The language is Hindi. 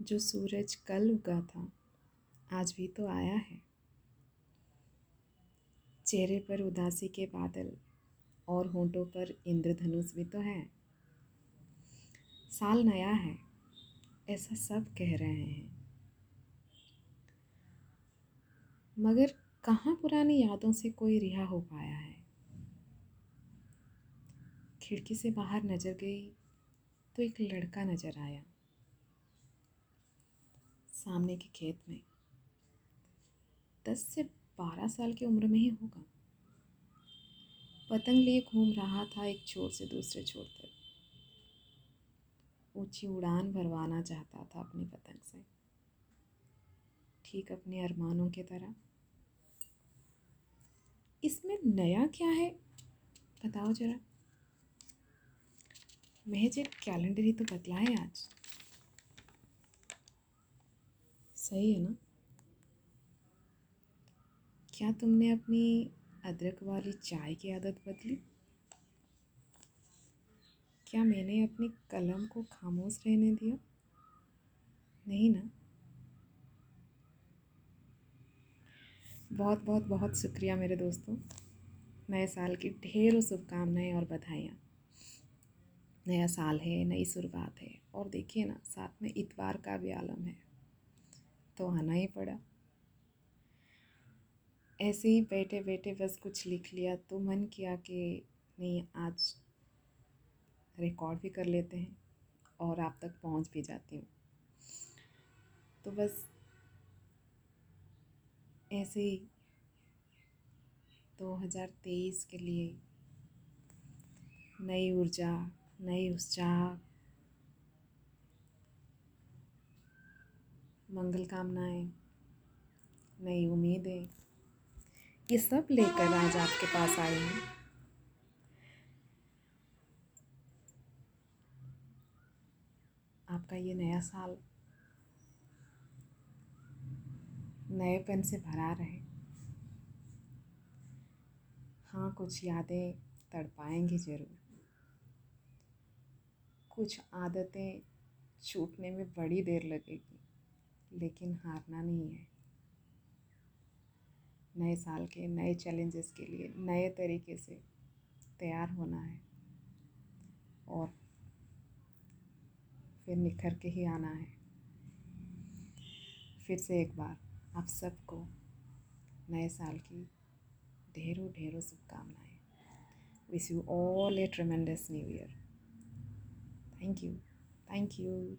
जो सूरज कल उगा था, आज भी तो आया है। चेहरे पर उदासी के बादल और होंठों पर इंद्रधनुष भी तो है। साल नया है, ऐसा सब कह रहे हैं। मगर कहाँ पुरानी यादों से कोई रिहा हो पाया है? खिड़की से बाहर नज़र गई तो एक लड़का नज़र आया। सामने के खेत में। दस से बारह साल की उम्र में ही होगा। पतंग लिए घूम रहा था एक छोर से दूसरे छोर तक। ऊँची उड़ान भरवाना चाहता था अपनी पतंग से। ठीक अपने अरमानों की तरह। इसमें नया क्या है? बताओ जरा। महज एक कैलेंडर ही तो बदला है आज। सही है ना? क्या तुमने अपनी अदरक वाली चाय की आदत बदली? क्या मैंने अपनी कलम को खामोश रहने दिया? नहीं ना। बहुत बहुत बहुत शुक्रिया मेरे दोस्तों। नए साल की ढेरों शुभकामनाएँ और बधाइयाँ। नया साल है, नई शुरुआत है। और देखिए ना, साथ में इतवार का भी आलम है। तो आना ही पड़ा। ऐसे ही बैठे बैठे बस कुछ लिख लिया तो मन किया कि नहीं, आज रिकॉर्ड भी कर लेते हैं और आप तक पहुँच भी जाती हूँ। तो बस ऐसे ही 2023 के लिए नई ऊर्जा, नई उत्साह मंगल कामनाएँ, नई उम्मीदें, ये सब लेकर आज आपके पास आई हूँ। आपका ये नया साल नएपन से भरा रहे। हाँ कुछ यादें तड़पाएँगी ज़रूर। कुछ आदतें छूटने में बड़ी देर लगेगी। लेकिन हारना नहीं है। नए साल के नए चैलेंजेस के लिए नए तरीके से तैयार होना है। और फिर निखर के ही आना है। फिर से एक बार आप सबको नए साल की ढेरों ढेरों शुभकामनाएँ। Wish you all a tremendous new year thank you thank you